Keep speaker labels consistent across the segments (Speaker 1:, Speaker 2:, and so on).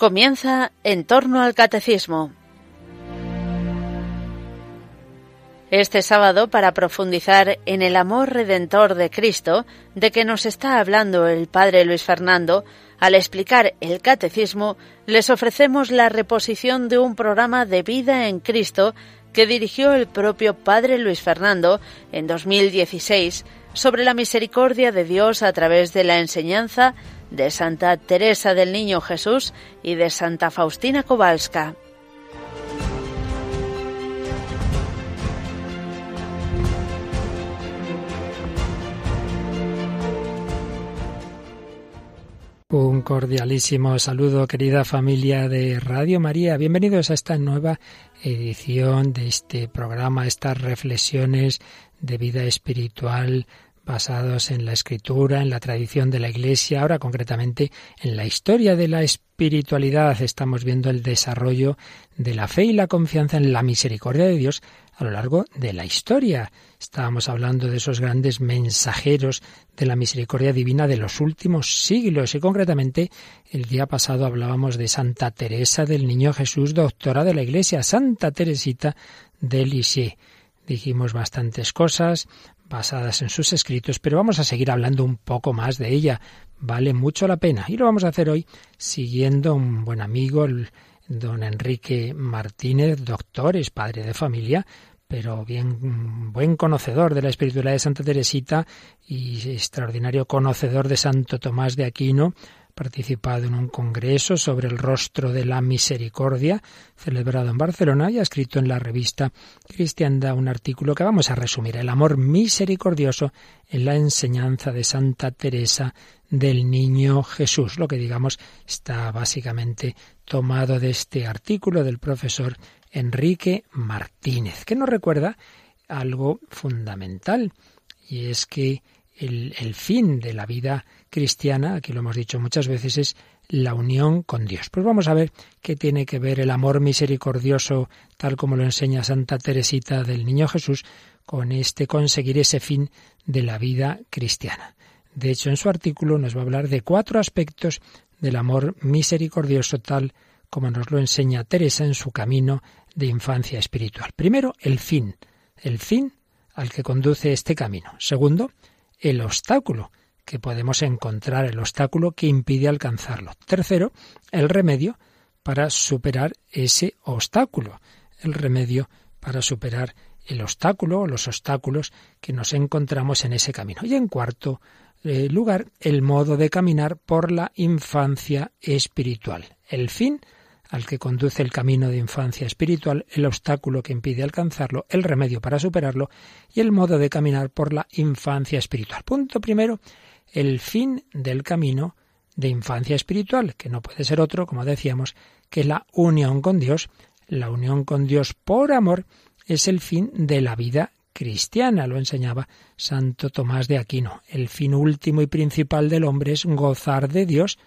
Speaker 1: Comienza en torno al catecismo. Este sábado, para profundizar en el amor redentor de Cristo, de que nos está hablando el Padre Luis Fernando, al explicar el catecismo, les ofrecemos la reposición de un programa de vida en Cristo que dirigió el propio Padre Luis Fernando en 2016 sobre la misericordia de Dios a través de la enseñanza de Santa Teresa del Niño Jesús y de Santa Faustina Kowalska.
Speaker 2: Un cordialísimo saludo, querida familia de Radio María. Bienvenidos a esta nueva edición de este programa, estas reflexiones de vida espiritual basados en la escritura, en la tradición de la Iglesia, ahora concretamente en la historia de la espiritualidad. Estamos viendo el desarrollo de la fe y la confianza en la misericordia de Dios a lo largo de la historia. Estábamos hablando de esos grandes mensajeros de la misericordia divina de los últimos siglos y concretamente el día pasado hablábamos de Santa Teresa del Niño Jesús, doctora de la Iglesia, Santa Teresita de Lisieux. Dijimos bastantes cosas, basadas en sus escritos, pero vamos a seguir hablando un poco más de ella. Vale mucho la pena. Y lo vamos a hacer hoy siguiendo un buen amigo, el don Enrique Martínez, doctor, es padre de familia, pero bien buen conocedor de la espiritualidad de Santa Teresita y extraordinario conocedor de Santo Tomás de Aquino, participado en un congreso sobre el rostro de la misericordia celebrado en Barcelona y ha escrito en la revista Cristianda un artículo que vamos a resumir, el amor misericordioso en la enseñanza de Santa Teresa del Niño Jesús. Lo que digamos está básicamente tomado de este artículo del profesor Enrique Martínez, que nos recuerda algo fundamental, y es que el, el fin de la vida cristiana, aquí lo hemos dicho muchas veces, es la unión con Dios. Pues vamos a ver qué tiene que ver el amor misericordioso, tal como lo enseña Santa Teresita del Niño Jesús, con este conseguir ese fin de la vida cristiana. De hecho, en su artículo nos va a hablar de cuatro aspectos del amor misericordioso, tal como nos lo enseña Teresa en su camino de infancia espiritual. Primero, el fin, el fin al que conduce este camino. Segundo, el obstáculo que podemos encontrar el obstáculo que impide alcanzarlo. Tercero, el remedio para superar ese obstáculo. El remedio para superar el obstáculo o los obstáculos que nos encontramos en ese camino. Y en cuarto eh, lugar, el modo de caminar por la infancia espiritual. El fin al que conduce el camino de infancia espiritual, el obstáculo que impide alcanzarlo, el remedio para superarlo y el modo de caminar por la infancia espiritual. Punto primero, el fin del camino de infancia espiritual, que no puede ser otro, como decíamos, que la unión con Dios. La unión con Dios por amor es el fin de la vida cristiana, lo enseñaba Santo Tomás de Aquino. El fin último y principal del hombre es gozar de Dios.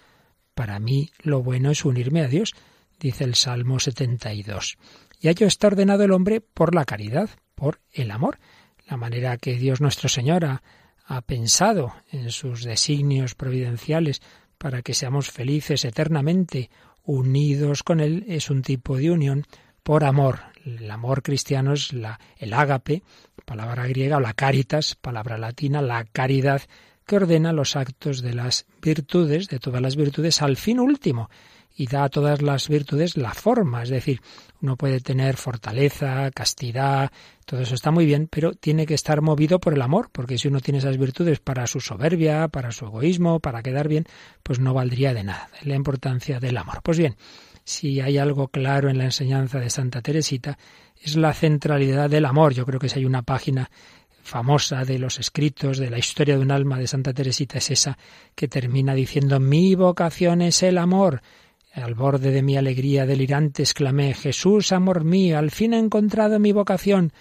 Speaker 2: Para mí lo bueno es unirme a Dios, dice el Salmo 72. Y ello está ordenado el hombre por la caridad, por el amor, la manera que Dios nuestro Señor ha ha pensado en sus designios providenciales para que seamos felices eternamente, unidos con Él, es un tipo de unión por amor. El amor cristiano es la, el ágape, palabra griega, o la caritas, palabra latina, la caridad, que ordena los actos de las virtudes, de todas las virtudes, al fin último, y da a todas las virtudes la forma, es decir, uno puede tener fortaleza, castidad, todo eso está muy bien, pero tiene que estar movido por el amor, porque si uno tiene esas virtudes para su soberbia, para su egoísmo, para quedar bien, pues no valdría de nada. La importancia del amor. Pues bien, si hay algo claro en la enseñanza de Santa Teresita, es la centralidad del amor. Yo creo que si hay una página famosa de los escritos de la historia de un alma de Santa Teresita es esa que termina diciendo mi vocación es el amor al borde de mi alegría delirante exclamé Jesús, amor mío, al fin he encontrado mi vocación.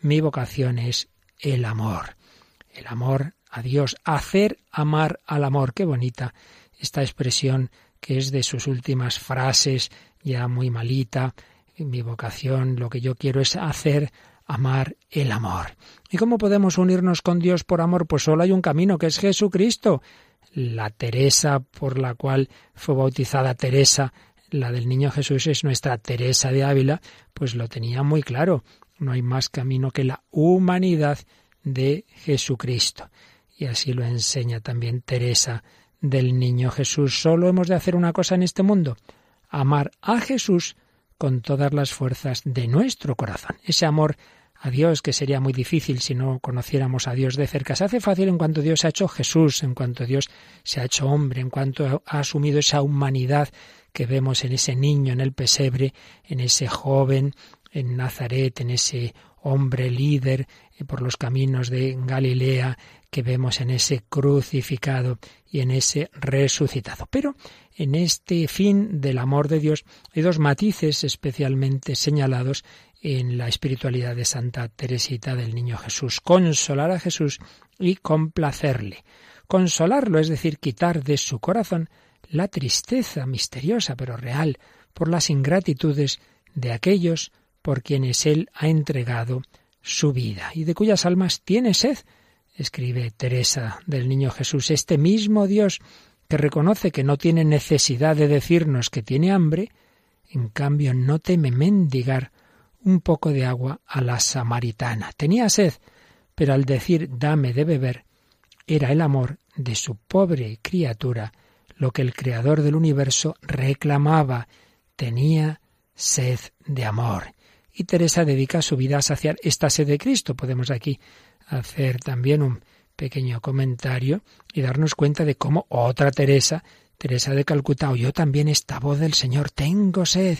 Speaker 2: Mi vocación es el amor. El amor a Dios, hacer amar al amor. Qué bonita esta expresión que es de sus últimas frases, ya muy malita. Mi vocación, lo que yo quiero es hacer amar el amor. ¿Y cómo podemos unirnos con Dios por amor? Pues solo hay un camino, que es Jesucristo la Teresa por la cual fue bautizada Teresa la del niño Jesús es nuestra Teresa de Ávila, pues lo tenía muy claro. No hay más camino que la humanidad de Jesucristo. Y así lo enseña también Teresa del niño Jesús. Solo hemos de hacer una cosa en este mundo, amar a Jesús con todas las fuerzas de nuestro corazón. Ese amor a Dios, que sería muy difícil si no conociéramos a Dios de cerca. Se hace fácil en cuanto Dios ha hecho Jesús, en cuanto Dios se ha hecho hombre, en cuanto ha asumido esa humanidad que vemos en ese niño, en el pesebre, en ese joven, en Nazaret, en ese hombre líder eh, por los caminos de Galilea que vemos en ese crucificado y en ese resucitado. Pero en este fin del amor de Dios hay dos matices especialmente señalados en la espiritualidad de Santa Teresita del Niño Jesús. Consolar a Jesús y complacerle. Consolarlo, es decir, quitar de su corazón la tristeza misteriosa pero real por las ingratitudes de aquellos por quienes él ha entregado su vida y de cuyas almas tiene sed, escribe Teresa del Niño Jesús, este mismo Dios que reconoce que no tiene necesidad de decirnos que tiene hambre, en cambio no teme mendigar un poco de agua a la samaritana. Tenía sed, pero al decir dame de beber, era el amor de su pobre criatura lo que el Creador del universo reclamaba. Tenía sed de amor. Y Teresa dedica su vida a saciar esta sed de Cristo. Podemos aquí hacer también un pequeño comentario y darnos cuenta de cómo otra Teresa, Teresa de Calcuta, oyó también esta voz del Señor, tengo sed,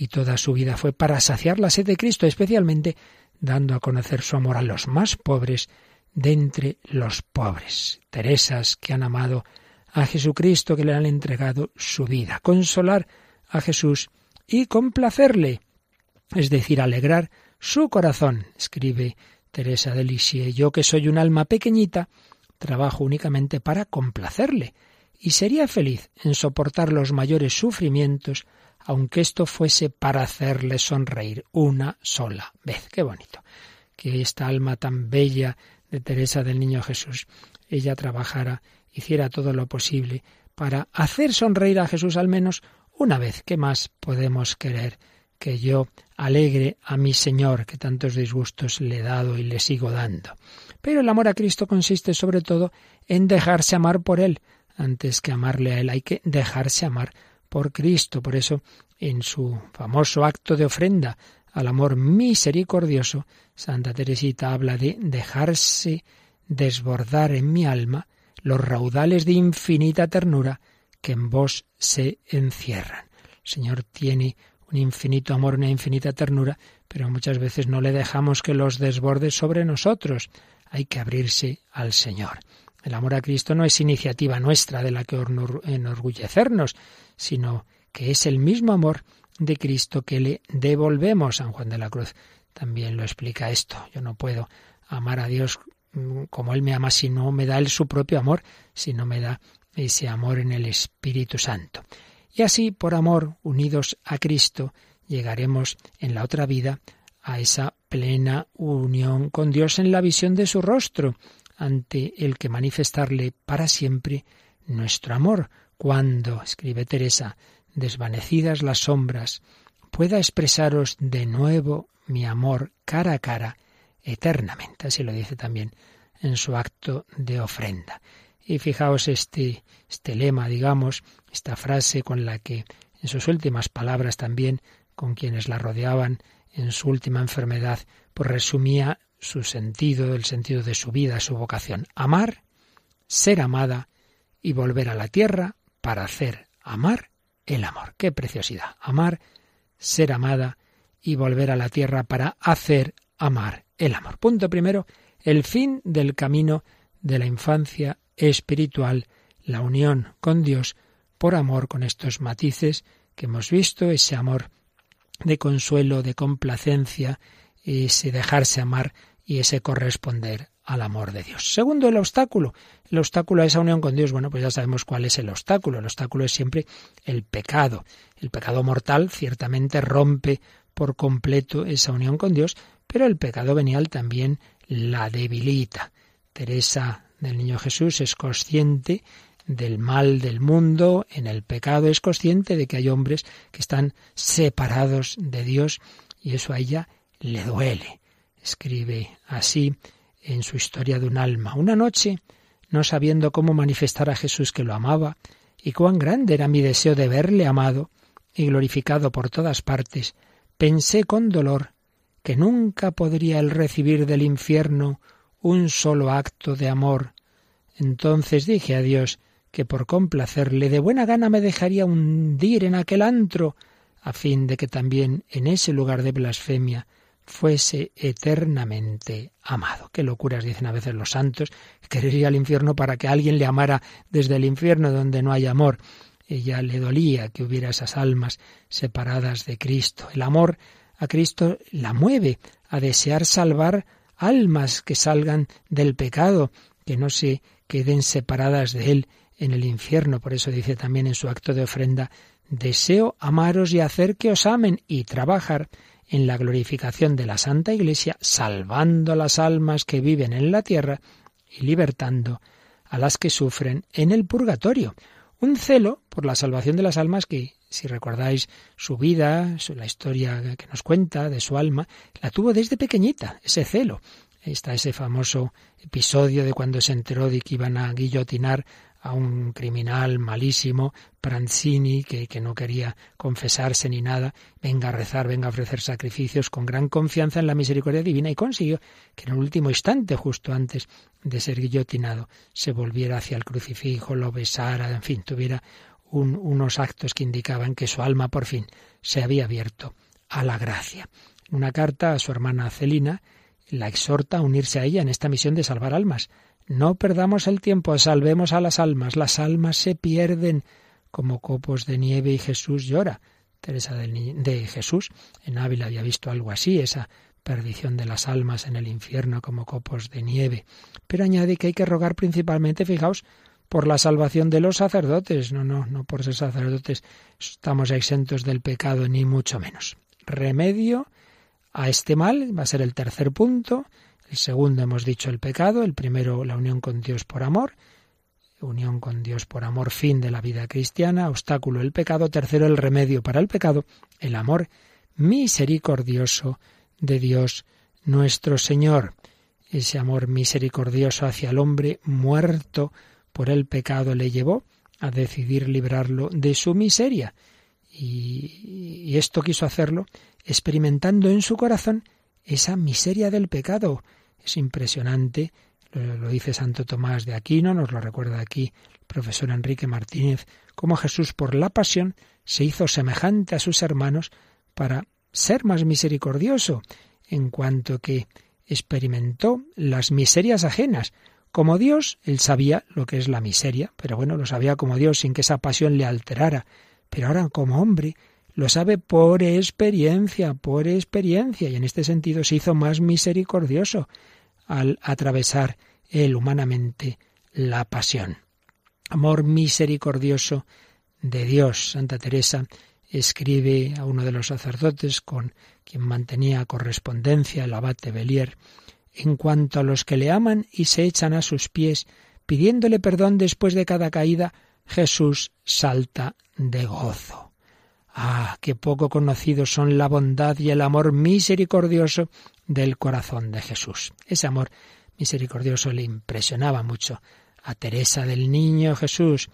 Speaker 2: y toda su vida fue para saciar la sed de Cristo, especialmente dando a conocer su amor a los más pobres de entre los pobres. Teresas que han amado a Jesucristo, que le han entregado su vida. Consolar a Jesús y complacerle, es decir, alegrar su corazón, escribe Teresa de Lisieux. Yo que soy un alma pequeñita, trabajo únicamente para complacerle, y sería feliz en soportar los mayores sufrimientos aunque esto fuese para hacerle sonreír una sola vez. Qué bonito. Que esta alma tan bella de Teresa del Niño Jesús, ella trabajara, hiciera todo lo posible para hacer sonreír a Jesús al menos una vez. ¿Qué más podemos querer que yo alegre a mi Señor, que tantos disgustos le he dado y le sigo dando? Pero el amor a Cristo consiste sobre todo en dejarse amar por Él. Antes que amarle a Él hay que dejarse amar por Cristo. Por eso, en su famoso acto de ofrenda al amor misericordioso, Santa Teresita habla de dejarse desbordar en mi alma los raudales de infinita ternura que en vos se encierran. El Señor tiene un infinito amor, una infinita ternura, pero muchas veces no le dejamos que los desborde sobre nosotros. Hay que abrirse al Señor. El amor a Cristo no es iniciativa nuestra de la que enorgullecernos, sino que es el mismo amor de Cristo que le devolvemos. San Juan de la Cruz también lo explica esto. Yo no puedo amar a Dios como Él me ama si no me da Él su propio amor, si no me da ese amor en el Espíritu Santo. Y así, por amor, unidos a Cristo, llegaremos en la otra vida a esa plena unión con Dios en la visión de su rostro, ante el que manifestarle para siempre nuestro amor, cuando, escribe Teresa, desvanecidas las sombras, pueda expresaros de nuevo mi amor cara a cara eternamente. Así lo dice también en su acto de ofrenda. Y fijaos este, este lema, digamos, esta frase con la que en sus últimas palabras también, con quienes la rodeaban en su última enfermedad, pues resumía su sentido, el sentido de su vida, su vocación. Amar, ser amada y volver a la tierra para hacer amar el amor. Qué preciosidad. Amar, ser amada y volver a la tierra para hacer amar el amor. Punto primero, el fin del camino de la infancia espiritual, la unión con Dios por amor con estos matices que hemos visto, ese amor de consuelo, de complacencia, ese dejarse amar y ese corresponder al amor de Dios. Segundo, el obstáculo. El obstáculo a esa unión con Dios, bueno, pues ya sabemos cuál es el obstáculo. El obstáculo es siempre el pecado. El pecado mortal ciertamente rompe por completo esa unión con Dios, pero el pecado venial también la debilita. Teresa del Niño Jesús es consciente del mal del mundo, en el pecado, es consciente de que hay hombres que están separados de Dios y eso a ella le duele. Escribe así en su historia de un alma. Una noche, no sabiendo cómo manifestar a Jesús que lo amaba, y cuán grande era mi deseo de verle amado y glorificado por todas partes, pensé con dolor que nunca podría él recibir del infierno un solo acto de amor. Entonces dije a Dios que por complacerle de buena gana me dejaría hundir en aquel antro, a fin de que también en ese lugar de blasfemia fuese eternamente amado. Qué locuras dicen a veces los santos, querer ir al infierno para que alguien le amara desde el infierno donde no hay amor. Ella le dolía que hubiera esas almas separadas de Cristo. El amor a Cristo la mueve a desear salvar almas que salgan del pecado, que no se queden separadas de Él en el infierno. Por eso dice también en su acto de ofrenda, deseo amaros y hacer que os amen y trabajar en la glorificación de la Santa Iglesia, salvando las almas que viven en la tierra y libertando a las que sufren en el purgatorio. Un celo por la salvación de las almas que, si recordáis su vida, la historia que nos cuenta de su alma, la tuvo desde pequeñita, ese celo. Está ese famoso episodio de cuando se enteró de que iban a guillotinar a un criminal malísimo, Pranzini, que, que, no quería confesarse ni nada, venga a rezar, venga a ofrecer sacrificios con gran confianza en la misericordia divina y consiguió que en el último instante, justo antes de ser guillotinado, se volviera hacia el crucifijo, lo besara, en fin, tuviera unos actos que indicaban que su alma por fin se había abierto a la gracia. Una carta a su hermana Celina la exhorta a unirse a ella en esta misión de salvar almas. No perdamos el tiempo, salvemos a las almas. Las almas se pierden como copos de nieve y Jesús llora. Teresa de Jesús en Ávila había visto algo así, esa perdición de las almas en el infierno como copos de nieve. Pero añade que hay que rogar principalmente, fijaos, por la salvación de los sacerdotes. No, no, no por ser sacerdotes estamos exentos del pecado, ni mucho menos. Remedio a este mal va a ser el tercer punto. El segundo hemos dicho el pecado, el primero la unión con Dios por amor, unión con Dios por amor, fin de la vida cristiana, obstáculo el pecado, tercero el remedio para el pecado, el amor misericordioso de Dios nuestro Señor. Ese amor misericordioso hacia el hombre muerto por el pecado le llevó a decidir librarlo de su miseria. Y, y esto quiso hacerlo experimentando en su corazón esa miseria del pecado, es impresionante, lo, dice Santo Tomás de Aquino, nos lo recuerda aquí el profesor Enrique Martínez, cómo Jesús por la pasión se hizo semejante a sus hermanos para ser más misericordioso, en cuanto que experimentó las miserias ajenas. Como Dios, él sabía lo que es la miseria, pero bueno, lo sabía como Dios sin que esa pasión le alterara. Pero ahora como hombre lo sabe por experiencia, por experiencia, y en este sentido se hizo más misericordioso al atravesar él humanamente la pasión. Amor misericordioso de Dios. Santa Teresa escribe a uno de los sacerdotes con quien mantenía correspondencia, el abate Belier, en cuanto a los que le aman y se echan a sus pies, pidiéndole perdón después de cada caída, Jesús salta de gozo. Ah, qué poco conocidos son la bondad y el amor misericordioso del corazón de Jesús. Ese amor misericordioso le impresionaba mucho a Teresa del Niño Jesús.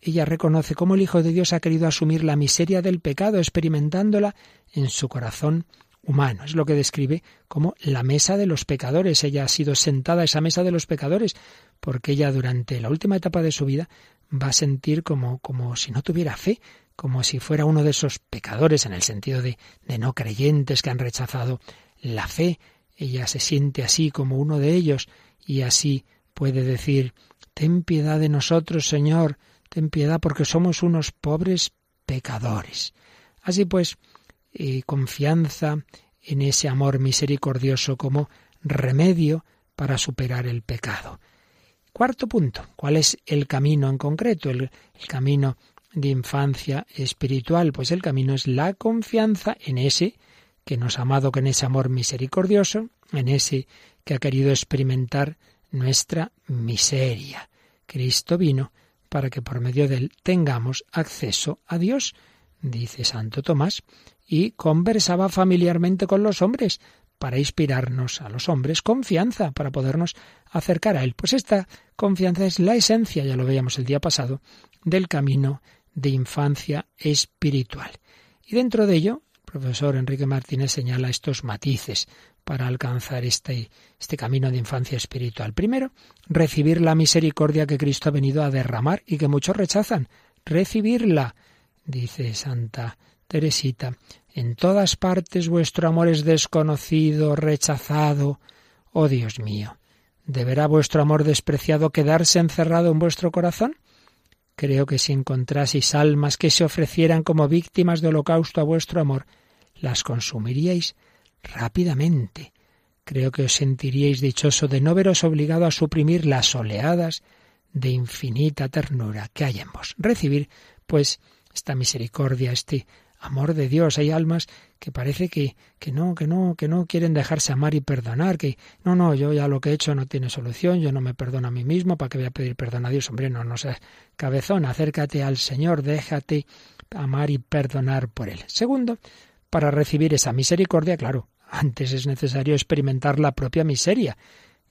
Speaker 2: Ella reconoce cómo el Hijo de Dios ha querido asumir la miseria del pecado, experimentándola en su corazón humano. Es lo que describe como la mesa de los pecadores. Ella ha sido sentada a esa mesa de los pecadores, porque ella durante la última etapa de su vida va a sentir como, como si no tuviera fe, como si fuera uno de esos pecadores en el sentido de, de no creyentes que han rechazado la fe. Ella se siente así como uno de ellos y así puede decir Ten piedad de nosotros, Señor, ten piedad porque somos unos pobres pecadores. Así pues, eh, confianza en ese amor misericordioso como remedio para superar el pecado. Cuarto punto, ¿cuál es el camino en concreto? El, el camino de infancia espiritual, pues el camino es la confianza en ese que nos ha amado con ese amor misericordioso, en ese que ha querido experimentar nuestra miseria. Cristo vino para que por medio de él tengamos acceso a Dios, dice Santo Tomás, y conversaba familiarmente con los hombres para inspirarnos a los hombres confianza, para podernos acercar a Él. Pues esta confianza es la esencia, ya lo veíamos el día pasado, del camino de infancia espiritual. Y dentro de ello, el profesor Enrique Martínez señala estos matices para alcanzar este, este camino de infancia espiritual. Primero, recibir la misericordia que Cristo ha venido a derramar y que muchos rechazan. Recibirla, dice Santa Teresita. En todas partes vuestro amor es desconocido, rechazado. Oh Dios mío, ¿deberá vuestro amor despreciado quedarse encerrado en vuestro corazón? Creo que si encontraseis almas que se ofrecieran como víctimas de holocausto a vuestro amor, las consumiríais rápidamente. Creo que os sentiríais dichoso de no veros obligado a suprimir las oleadas de infinita ternura que hay en vos. Recibir, pues, esta misericordia, este amor de Dios. Hay almas que parece que, que no, que no, que no quieren dejarse amar y perdonar, que no, no, yo ya lo que he hecho no tiene solución, yo no me perdono a mí mismo, ¿para qué voy a pedir perdón a Dios? Hombre, no, no seas cabezón, acércate al Señor, déjate amar y perdonar por Él. Segundo, para recibir esa misericordia, claro, antes es necesario experimentar la propia miseria.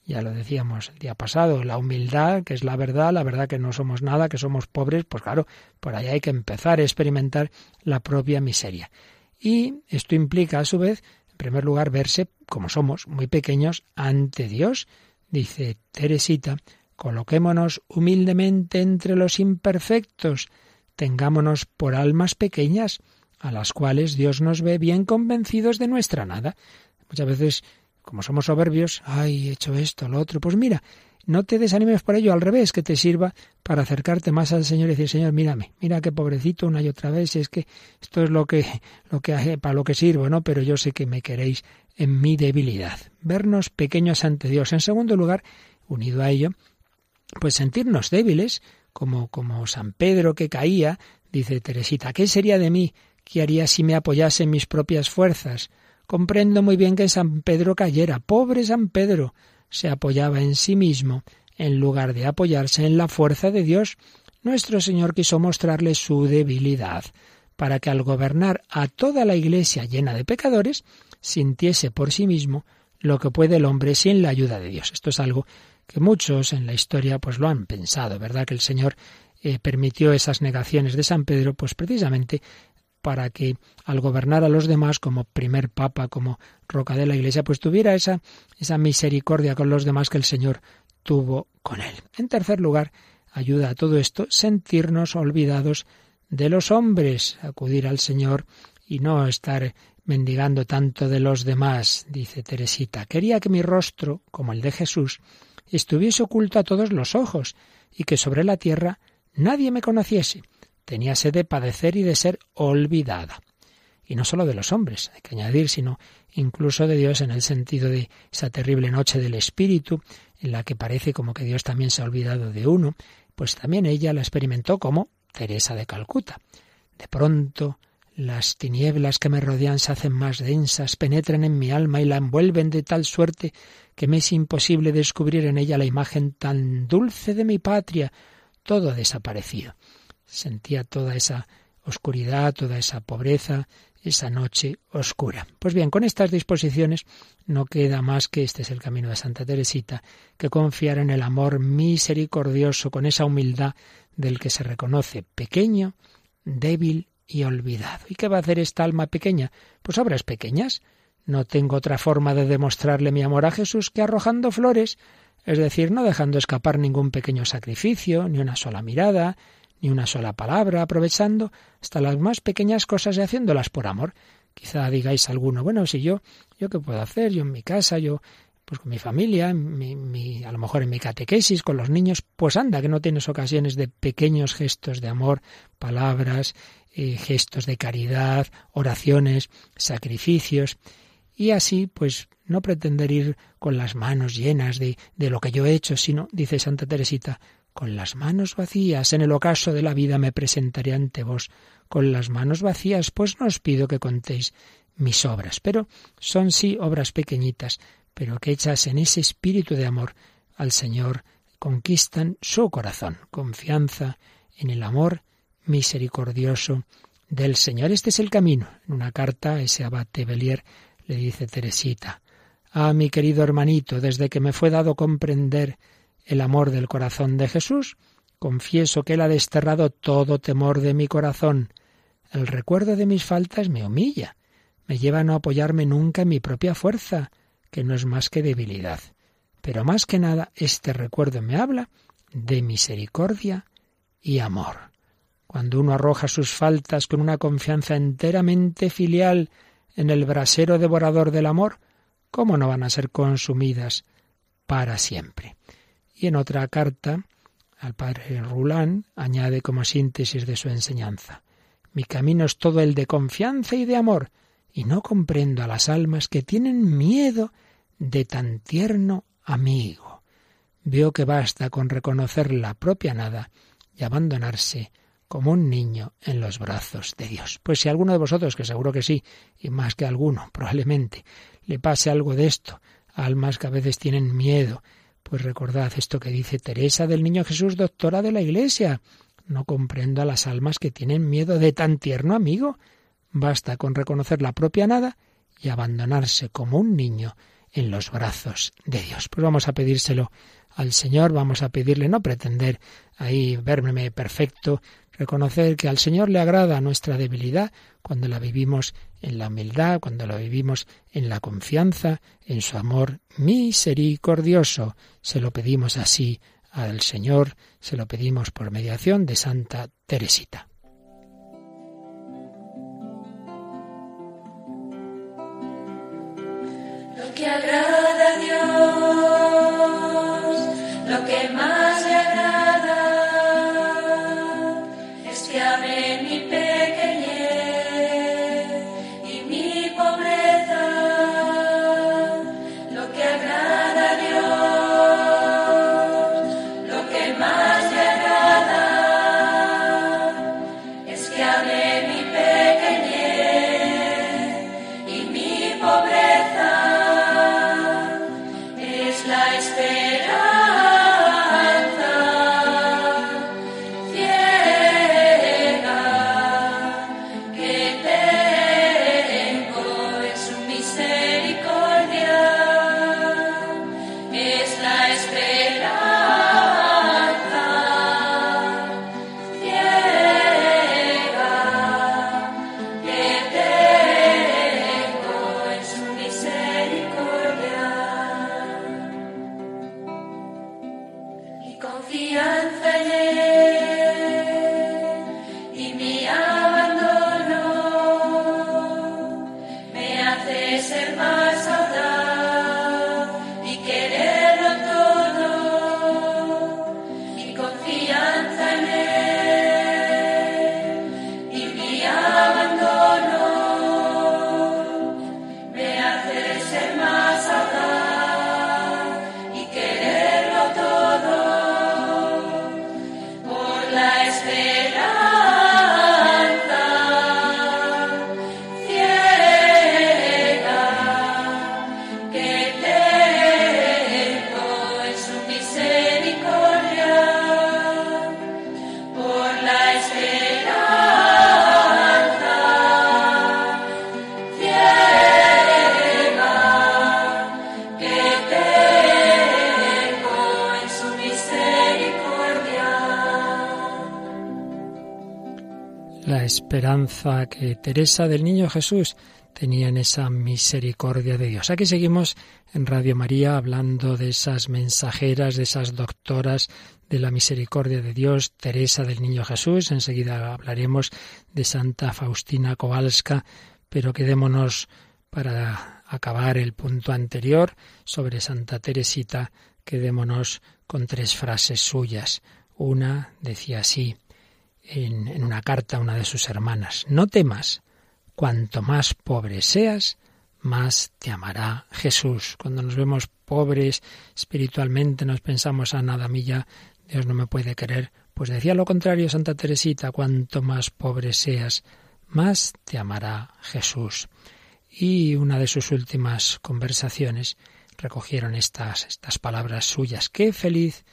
Speaker 2: Ya lo decíamos el día pasado, la humildad, que es la verdad, la verdad que no somos nada, que somos pobres, pues claro, por ahí hay que empezar a experimentar la propia miseria. Y esto implica, a su vez, en primer lugar, verse como somos, muy pequeños ante Dios. Dice Teresita, coloquémonos humildemente entre los imperfectos, tengámonos por almas pequeñas, a las cuales Dios nos ve bien convencidos de nuestra nada. Muchas veces, como somos soberbios, ay, he hecho esto, lo otro, pues mira, no te desanimes por ello, al revés, que te sirva para acercarte más al Señor y decir, Señor, mírame, mira qué pobrecito una y otra vez, es que esto es lo que, lo que, para lo que sirvo, ¿no? Pero yo sé que me queréis en mi debilidad. Vernos pequeños ante Dios. En segundo lugar, unido a ello, pues sentirnos débiles, como, como San Pedro que caía, dice Teresita, ¿qué sería de mí ¿Qué haría si me apoyase en mis propias fuerzas? Comprendo muy bien que San Pedro cayera. Pobre San Pedro. Se apoyaba en sí mismo en lugar de apoyarse en la fuerza de Dios. Nuestro Señor quiso mostrarle su debilidad, para que al gobernar a toda la Iglesia llena de pecadores, sintiese por sí mismo lo que puede el hombre sin la ayuda de Dios. Esto es algo que muchos en la historia pues lo han pensado, ¿verdad? Que el Señor eh, permitió esas negaciones de San Pedro, pues precisamente para que al gobernar a los demás como primer papa, como roca de la iglesia, pues tuviera esa, esa misericordia con los demás que el Señor tuvo con él. En tercer lugar, ayuda a todo esto sentirnos olvidados de los hombres, acudir al Señor y no estar mendigando tanto de los demás, dice Teresita. Quería que mi rostro, como el de Jesús, estuviese oculto a todos los ojos y que sobre la tierra nadie me conociese tenía sed de padecer y de ser olvidada. Y no sólo de los hombres, hay que añadir, sino incluso de Dios en el sentido de esa terrible noche del Espíritu, en la que parece como que Dios también se ha olvidado de uno, pues también ella la experimentó como Teresa de Calcuta. De pronto las tinieblas que me rodean se hacen más densas, penetran en mi alma y la envuelven de tal suerte que me es imposible descubrir en ella la imagen tan dulce de mi patria. Todo ha desaparecido sentía toda esa oscuridad, toda esa pobreza, esa noche oscura. Pues bien, con estas disposiciones no queda más que este es el camino de Santa Teresita, que confiar en el amor misericordioso, con esa humildad del que se reconoce pequeño, débil y olvidado. ¿Y qué va a hacer esta alma pequeña? Pues obras pequeñas. No tengo otra forma de demostrarle mi amor a Jesús que arrojando flores, es decir, no dejando escapar ningún pequeño sacrificio, ni una sola mirada, ni una sola palabra, aprovechando hasta las más pequeñas cosas y haciéndolas por amor. Quizá digáis alguno, bueno, si yo, yo qué puedo hacer, yo en mi casa, yo pues con mi familia, mi, a lo mejor en mi catequesis, con los niños, pues anda, que no tienes ocasiones de pequeños gestos de amor, palabras, eh, gestos de caridad, oraciones, sacrificios, y así, pues, no pretender ir con las manos llenas de, de lo que yo he hecho, sino, dice Santa Teresita, con las manos vacías en el ocaso de la vida me presentaré ante vos. Con las manos vacías, pues no os pido que contéis mis obras, pero son sí obras pequeñitas, pero que hechas en ese espíritu de amor al Señor conquistan su corazón. Confianza en el amor misericordioso del Señor. Este es el camino. En una carta, ese abate Belier le dice Teresita, Ah, mi querido hermanito, desde que me fue dado comprender el amor del corazón de Jesús, confieso que él ha desterrado todo temor de mi corazón. El recuerdo de mis faltas me humilla, me lleva a no apoyarme nunca en mi propia fuerza, que no es más que debilidad. Pero más que nada, este recuerdo me habla de misericordia y amor. Cuando uno arroja sus faltas con una confianza enteramente filial en el brasero devorador del amor, ¿cómo no van a ser consumidas para siempre? Y en otra carta, al padre Rulán añade como síntesis de su enseñanza, mi camino es todo el de confianza y de amor, y no comprendo a las almas que tienen miedo de tan tierno amigo. Veo que basta con reconocer la propia nada y abandonarse como un niño en los brazos de Dios. Pues si alguno de vosotros, que seguro que sí, y más que alguno, probablemente, le pase algo de esto, almas que a veces tienen miedo, pues recordad esto que dice Teresa del Niño Jesús, doctora de la Iglesia. No comprendo a las almas que tienen miedo de tan tierno amigo. Basta con reconocer la propia nada y abandonarse como un niño en los brazos de Dios. Pues vamos a pedírselo al Señor, vamos a pedirle no pretender ahí verme perfecto, reconocer que al Señor le agrada nuestra debilidad cuando la vivimos en la humildad, cuando la vivimos en la confianza, en su amor misericordioso. Se lo pedimos así al Señor, se lo pedimos por mediación de Santa Teresita.
Speaker 3: Lo que
Speaker 2: Teresa del Niño Jesús tenía en esa misericordia de Dios. Aquí seguimos en Radio María hablando de esas mensajeras, de esas doctoras de la misericordia de Dios, Teresa del Niño Jesús. Enseguida hablaremos de Santa Faustina Kowalska, pero quedémonos para acabar el punto anterior sobre Santa Teresita, quedémonos con tres frases suyas. Una decía así, en, una carta a una de sus hermanas, no temas, cuanto más pobre seas, más te amará Jesús. Cuando nos vemos pobres espiritualmente, nos pensamos a ah, nada milla, Dios no me puede querer. Pues decía lo contrario Santa Teresita, cuanto más pobre seas, más te amará Jesús. Y una de sus últimas conversaciones recogieron estas, estas palabras suyas. Qué feliz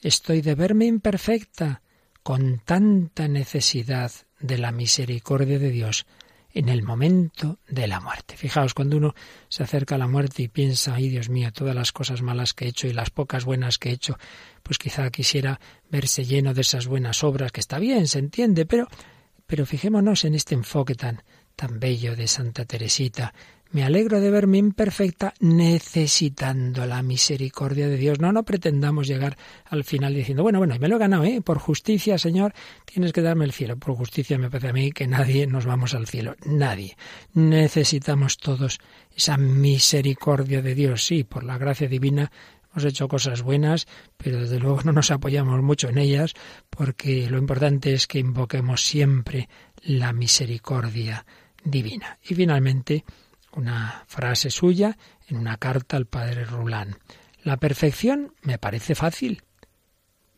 Speaker 2: estoy de verme imperfecta, con tanta necesidad de la misericordia de Dios en el momento de la muerte. Fijaos, cuando uno se acerca a la muerte y piensa, ay Dios mío, todas las cosas malas que he hecho y las pocas buenas que he hecho, pues quizá quisiera verse lleno de esas buenas obras, que está bien, se entiende, pero, pero fijémonos en este enfoque tan, tan bello de Santa Teresita, me alegro de verme imperfecta necesitando la misericordia de Dios. No, no pretendamos llegar al final diciendo, bueno, bueno, me lo he ganado, ¿eh? Por justicia, Señor, tienes que darme el cielo. Por justicia me parece a mí que nadie nos vamos al cielo. Nadie. Necesitamos todos esa misericordia de Dios. Sí, por la gracia divina hemos hecho cosas buenas, pero desde luego no nos apoyamos mucho en ellas, porque lo importante es que invoquemos siempre la misericordia divina. Y finalmente, una frase suya en una carta al padre Rulán. La perfección me parece fácil.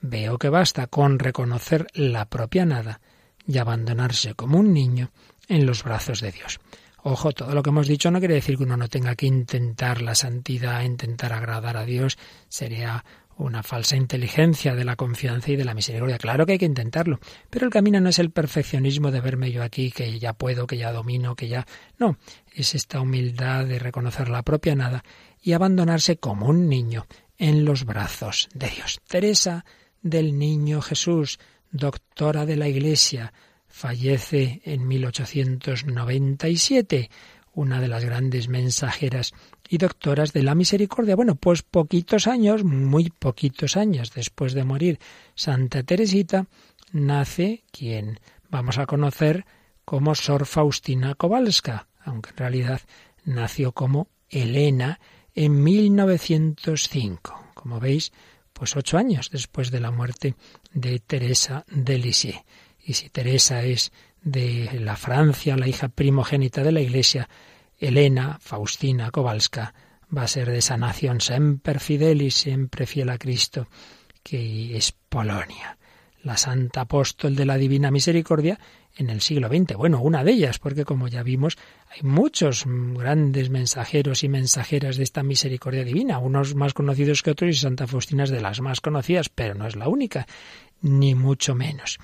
Speaker 2: Veo que basta con reconocer la propia nada y abandonarse como un niño en los brazos de Dios. Ojo, todo lo que hemos dicho no quiere decir que uno no tenga que intentar la santidad, intentar agradar a Dios. Sería una falsa inteligencia de la confianza y de la misericordia. Claro que hay que intentarlo, pero el camino no es el perfeccionismo de verme yo aquí, que ya puedo, que ya domino, que ya... No, es esta humildad de reconocer la propia nada y abandonarse como un niño en los brazos de Dios. Teresa del Niño Jesús, doctora de la Iglesia, fallece en 1897 una de las grandes mensajeras y doctoras de la misericordia. Bueno, pues poquitos años, muy poquitos años después de morir Santa Teresita, nace quien vamos a conocer como Sor Faustina Kowalska, aunque en realidad nació como Elena en 1905. Como veis, pues ocho años después de la muerte de Teresa de Lisieux. Y si Teresa es de la Francia, la hija primogénita de la Iglesia, Elena, Faustina Kowalska, va a ser de esa nación semper fidelis, siempre fiel a Cristo, que es Polonia, la santa apóstol de la Divina Misericordia en el siglo XX. Bueno, una de ellas, porque como ya vimos, hay muchos grandes mensajeros y mensajeras de esta misericordia divina, unos más conocidos que otros y Santa Faustina es de las más conocidas, pero no es la única, ni mucho menos.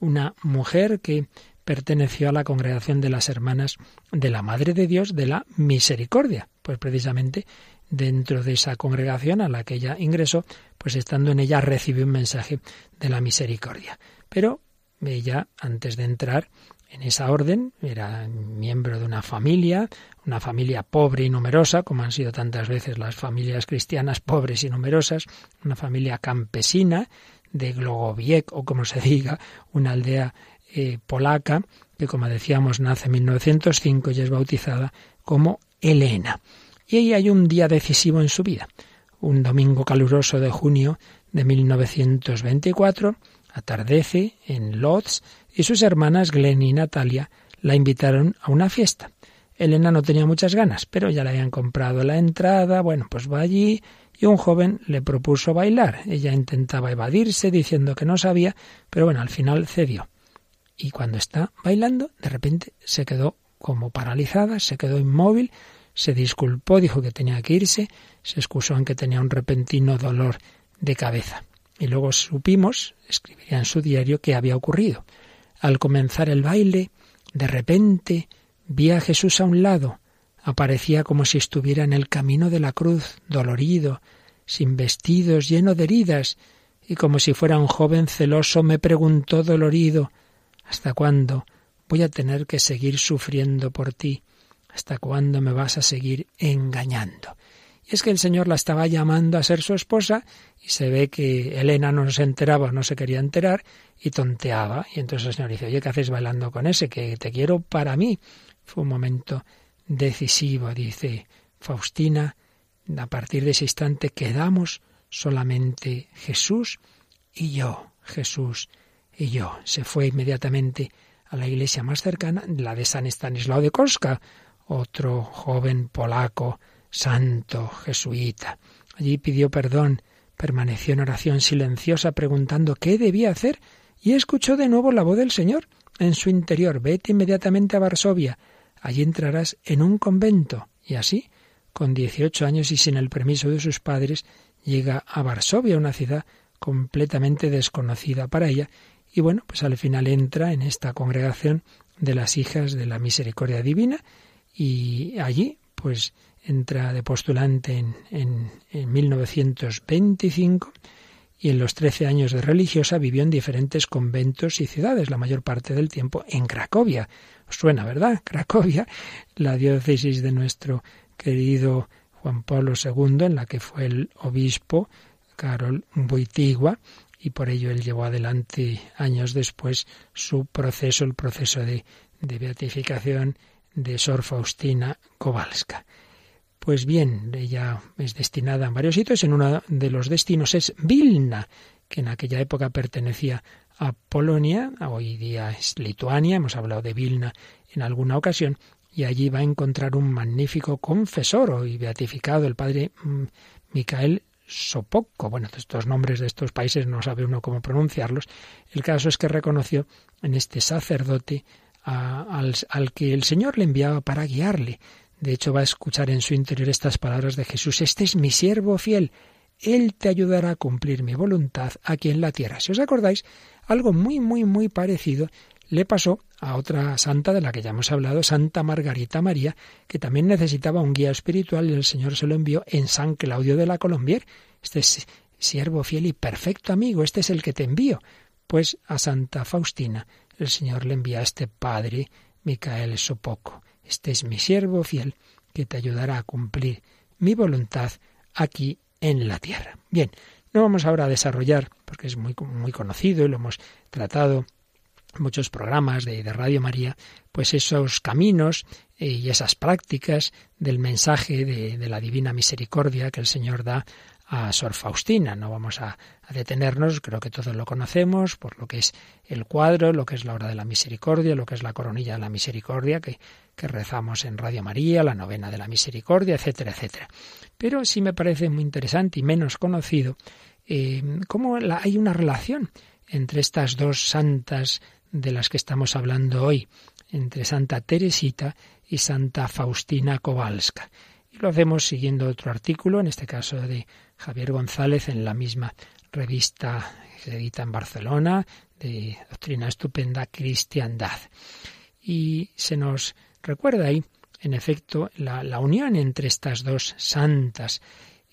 Speaker 2: Una mujer que perteneció a la congregación de las hermanas de la Madre de Dios de la Misericordia. Pues precisamente dentro de esa congregación a la que ella ingresó, pues estando en ella recibió un mensaje de la misericordia. Pero ella, antes de entrar en esa orden, era miembro de una familia, una familia pobre y numerosa, como han sido tantas veces las familias cristianas pobres y numerosas, una familia campesina de Glogoviec, o como se diga, una aldea eh, polaca, que como decíamos nace en 1905 y es bautizada como Elena. Y ahí hay un día decisivo en su vida, un domingo caluroso de junio de 1924, atardece en Lodz y sus hermanas Glenn y Natalia la invitaron a una fiesta. Elena no tenía muchas ganas, pero ya le habían comprado la entrada, bueno, pues va allí y un joven le propuso bailar. Ella intentaba evadirse diciendo que no sabía, pero bueno, al final cedió y cuando está bailando, de repente se quedó como paralizada, se quedó inmóvil, se disculpó, dijo que tenía que irse, se excusó en que tenía un repentino dolor de cabeza. Y luego supimos, escribiría en su diario, qué había ocurrido. Al comenzar el baile, de repente vi a Jesús a un lado, aparecía como si estuviera en el camino de la cruz, dolorido, sin vestidos, lleno de heridas, y como si fuera un joven celoso me preguntó dolorido ¿Hasta cuándo voy a tener que seguir sufriendo por ti? ¿Hasta cuándo me vas a seguir engañando? Y es que el Señor la estaba llamando a ser su esposa y se ve que Elena no se enteraba, no se quería enterar y tonteaba. Y entonces el Señor dice, oye, ¿qué haces bailando con ese? Que te quiero para mí. Fue un momento decisivo, dice Faustina. A partir de ese instante quedamos solamente Jesús y yo, Jesús y yo. Se fue inmediatamente a la iglesia más cercana, la de San Estanislao de Koska, otro joven polaco, santo, jesuita. Allí pidió perdón, permaneció en oración silenciosa preguntando qué debía hacer y escuchó de nuevo la voz del Señor en su interior. Vete inmediatamente a Varsovia, allí entrarás en un convento. Y así, con dieciocho años y sin el permiso de sus padres, llega a Varsovia, una ciudad completamente desconocida para ella. Y bueno, pues al final entra en esta congregación de las hijas de la misericordia divina y allí pues entra de postulante en, en, en 1925 y en los trece años de religiosa vivió en diferentes conventos y ciudades, la mayor parte del tiempo en Cracovia. Suena, ¿verdad? Cracovia, la diócesis de nuestro querido Juan Pablo II, en la que fue el obispo Carol Boitigua, y por ello él llevó adelante años después su proceso, el proceso de, beatificación de Sor Faustina Kowalska. Pues bien, ella es destinada a varios sitios. En uno de los destinos es Vilna, que en aquella época pertenecía a Polonia, hoy día es Lituania, hemos hablado de Vilna en alguna ocasión, y allí va a encontrar un magnífico confesor hoy beatificado, el padre mm, Micael Sopocco. Bueno, estos nombres de estos países no sabe uno cómo pronunciarlos. El caso es que reconoció en este sacerdote al, al que el Señor le enviaba para guiarle de hecho, va a escuchar en su interior estas palabras de Jesús. Este es mi siervo fiel. Él te ayudará a cumplir mi voluntad aquí en la tierra. Si os acordáis, algo muy, muy, muy parecido le pasó a otra santa de la que ya hemos hablado, Santa Margarita María, que también necesitaba un guía espiritual y el Señor se lo envió en San Claudio de la Colombier. Este es siervo fiel y perfecto amigo, este es el que te envío. Pues a Santa Faustina el Señor le envía a este padre Micael Sopoco. Este es mi siervo fiel que te ayudará a cumplir mi voluntad aquí en la tierra. Bien, no vamos ahora a desarrollar, porque es muy, muy conocido y lo hemos tratado muchos programas de, Radio María, pues esos caminos eh, y esas prácticas del mensaje de, de, la divina misericordia que el Señor da a Sor Faustina. No vamos a, detenernos, creo que todos lo conocemos, por lo que es el cuadro, lo que es la hora de la misericordia, lo que es la coronilla de la misericordia, que, que rezamos en Radio María, la novena de la misericordia, etcétera, etcétera. Pero sí me parece muy interesante y menos conocido eh, cómo hay una relación entre estas dos santas de las que estamos hablando hoy, entre Santa Teresita y Santa Faustina Kowalska. Y lo hacemos siguiendo otro artículo, en este caso de Javier González, en la misma revista que se edita en Barcelona, de Doctrina Estupenda Cristiandad. Y se nos recuerda ahí, en efecto, la, unión entre estas dos santas,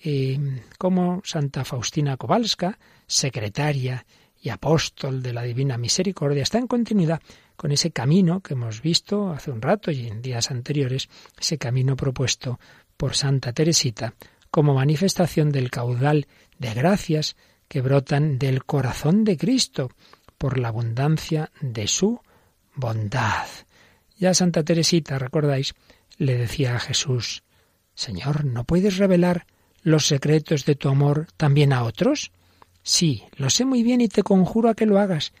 Speaker 2: eh, como Santa Faustina Kowalska, secretaria y apóstol de la Divina Misericordia, está en continuidad con ese camino que hemos visto hace un rato y en días anteriores, ese camino propuesto por Santa Teresita como manifestación del caudal de gracias que brotan del corazón de Cristo por la abundancia de su bondad. Ya Santa Teresita, recordáis, le decía a Jesús, Señor, ¿no puedes revelar los secretos de tu amor también a otros? Sí, lo sé muy bien y te conjuro a que lo hagas.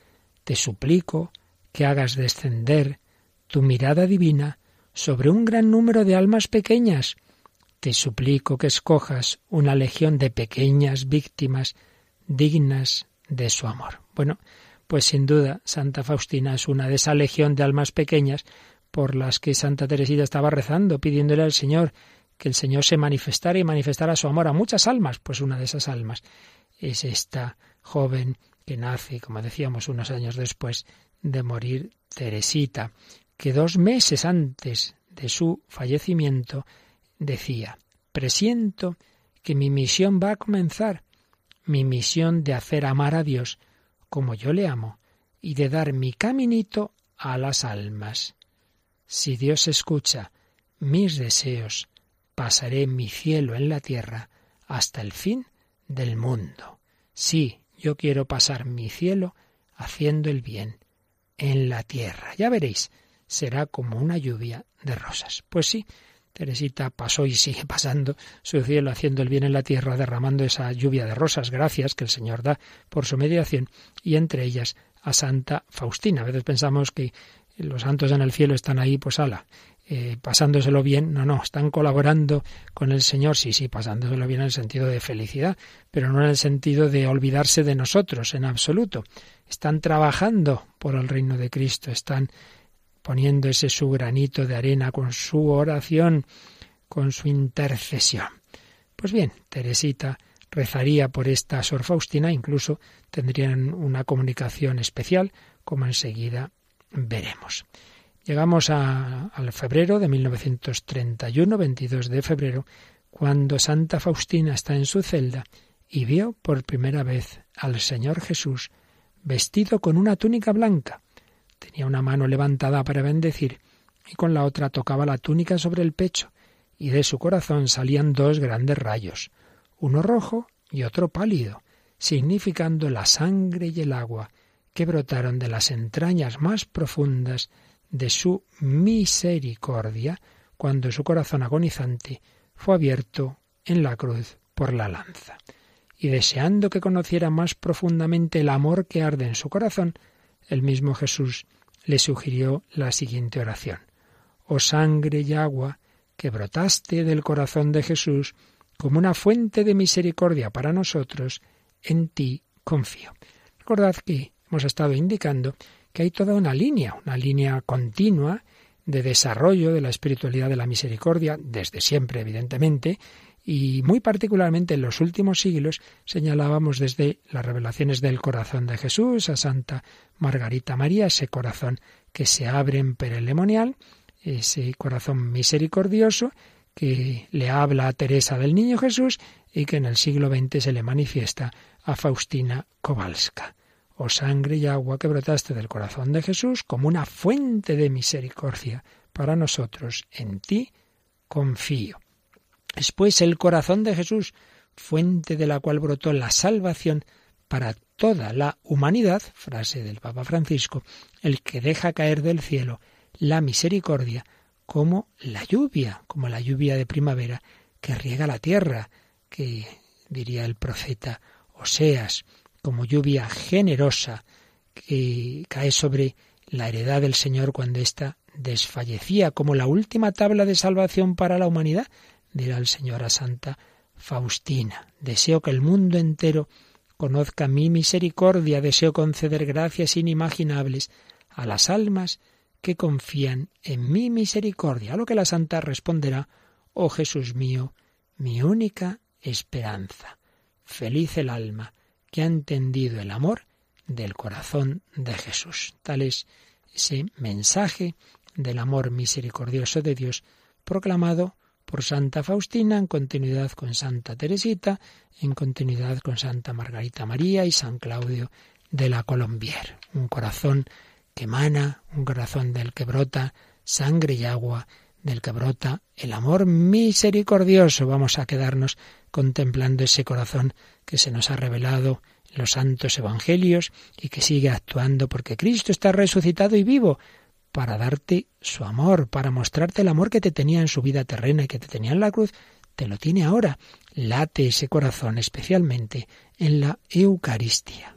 Speaker 2: Te suplico que hagas descender tu mirada divina sobre un gran número de almas pequeñas, te suplico que escojas una legión de pequeñas víctimas dignas de su amor. Bueno, pues sin duda Santa Faustina es una de esa legión de almas pequeñas por las que Santa Teresita estaba rezando, pidiéndole al Señor que el Señor se manifestara y manifestara su amor a muchas almas. Pues una de esas almas es esta joven que nace, como decíamos, unos años después de morir Teresita, que dos meses antes de su fallecimiento decía, presiento que mi misión va a comenzar, mi misión de hacer amar a Dios como yo le amo y de dar mi caminito a las almas. Si Dios escucha mis deseos, pasaré mi cielo en la tierra hasta el fin del mundo. Sí, yo quiero pasar mi cielo haciendo el bien en la tierra. Ya veréis, será como una lluvia de rosas. Pues sí, Teresita pasó y sigue pasando su cielo haciendo el bien en la tierra, derramando esa lluvia de rosas, gracias que el Señor da por su mediación, y entre ellas a Santa Faustina. A veces pensamos que los santos en el cielo están ahí, pues ala, eh, pasándoselo bien. No, no, están colaborando con el Señor, sí, sí, pasándoselo bien en el sentido de felicidad, pero no en el sentido de olvidarse de nosotros en absoluto. Están trabajando por el reino de Cristo, están poniendo ese su granito de arena con su oración, con su intercesión. Pues bien, Teresita rezaría por esta Sor Faustina, incluso tendrían una comunicación especial, como enseguida veremos. Llegamos al febrero de 1931, 22 de febrero, cuando Santa Faustina está en su celda y vio por primera vez al Señor Jesús vestido con una túnica blanca. Tenía una mano levantada para bendecir y con la otra tocaba la túnica sobre el pecho, y de su corazón salían dos grandes rayos, uno rojo y otro pálido, significando la sangre y el agua que brotaron de las entrañas más profundas de su misericordia cuando su corazón agonizante fue abierto en la cruz por la lanza. Y deseando que conociera más profundamente el amor que arde en su corazón, el mismo Jesús le sugirió la siguiente oración. Oh sangre y agua que brotaste del corazón de Jesús como una fuente de misericordia para nosotros, en ti confío. Recordad que hemos estado indicando que hay toda una línea, una línea continua de desarrollo de la espiritualidad de la misericordia, desde siempre, evidentemente, y muy particularmente en los últimos siglos señalábamos desde las revelaciones del corazón de Jesús a Santa Margarita María, ese corazón que se abre en perelemonial, ese corazón misericordioso que le habla a Teresa del Niño Jesús y que en el siglo XX se le manifiesta a Faustina Kowalska. Oh sangre y agua que brotaste del corazón de Jesús como una fuente de misericordia para nosotros. En ti confío. Después el corazón de Jesús, fuente de la cual brotó la salvación para toda la humanidad, frase del Papa Francisco, el que deja caer del cielo la misericordia como la lluvia, como la lluvia de primavera que riega la tierra, que diría el profeta Oseas, como lluvia generosa que cae sobre la heredad del Señor cuando ésta desfallecía, como la última tabla de salvación para la humanidad, dirá el Señor a Santa Faustina. Deseo que el mundo entero conozca mi misericordia, deseo conceder gracias inimaginables a las almas que confían en mi misericordia. A lo que la santa responderá, oh Jesús mío, mi única esperanza. Feliz el alma que ha entendido el amor del corazón de Jesús. Tal es ese mensaje del amor misericordioso de Dios proclamado por Santa Faustina en continuidad con Santa Teresita, en continuidad con Santa Margarita María y San Claudio de la Colombier. Un corazón que emana, un corazón del que brota sangre y agua, del que brota el amor misericordioso. Vamos a quedarnos contemplando ese corazón que se nos ha revelado en los santos evangelios y que sigue actuando porque Cristo está resucitado y vivo para darte su amor, para mostrarte el amor que te tenía en su vida terrena y que te tenía en la cruz, te lo tiene ahora. Late ese corazón especialmente en la Eucaristía.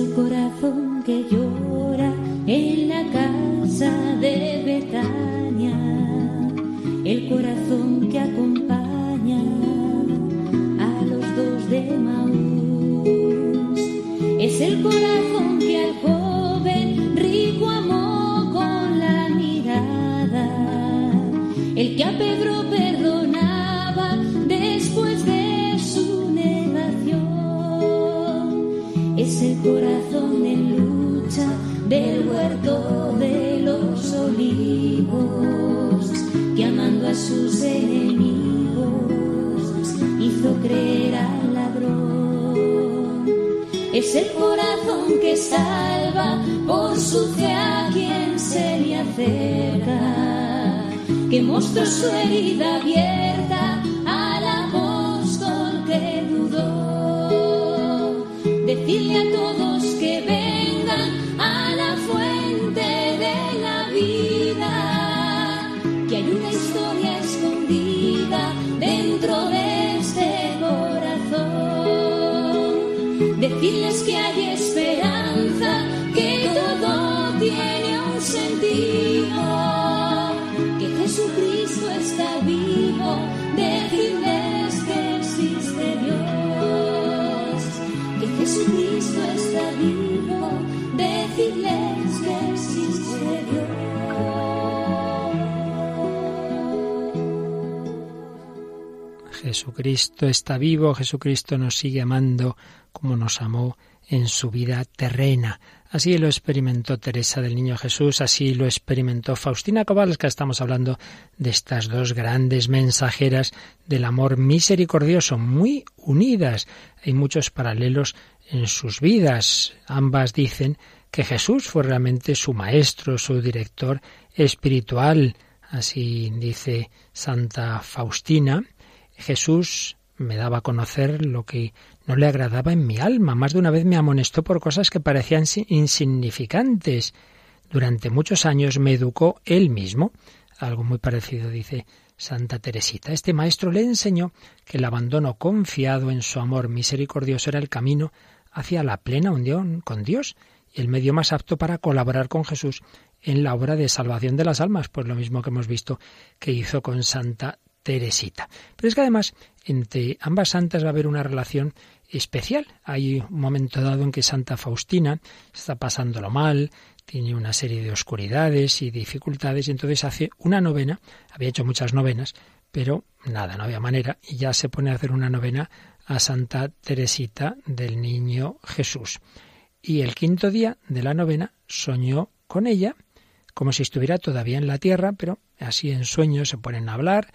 Speaker 3: el corazón que llora en la casa de Betania, el corazón que acompaña a los dos de Maús, es el corazón que al enemigos, hizo creer al ladrón. Es el corazón que salva, por su sucia a quien se le acerca, que mostró su herida abierta al apóstol que dudó. Decirle a todos
Speaker 2: Jesucristo está vivo, Jesucristo nos sigue amando como nos amó en su vida terrena. Así lo experimentó Teresa del Niño Jesús, así lo experimentó Faustina que Estamos hablando de estas dos grandes mensajeras del amor misericordioso, muy unidas. Hay muchos paralelos en sus vidas. Ambas dicen que Jesús fue realmente su maestro, su director espiritual. Así dice Santa Faustina. Jesús me daba a conocer lo que no le agradaba en mi alma. Más de una vez me amonestó por cosas que parecían insignificantes. Durante muchos años me educó él mismo. Algo muy parecido dice Santa Teresita. Este maestro le enseñó que el abandono confiado en su amor misericordioso era el camino hacia la plena unión con Dios y el medio más apto para colaborar con Jesús en la obra de salvación de las almas, pues lo mismo que hemos visto que hizo con Santa Teresita. Pero es que además entre ambas santas va a haber una relación especial. Hay un momento dado en que Santa Faustina está pasándolo mal, tiene una serie de oscuridades y dificultades, y entonces hace una novena, había hecho muchas novenas, pero nada, no había manera, y ya se pone a hacer una novena a Santa Teresita del Niño Jesús. Y el quinto día de la novena soñó con ella, como si estuviera todavía en la tierra, pero así en sueños se ponen a hablar,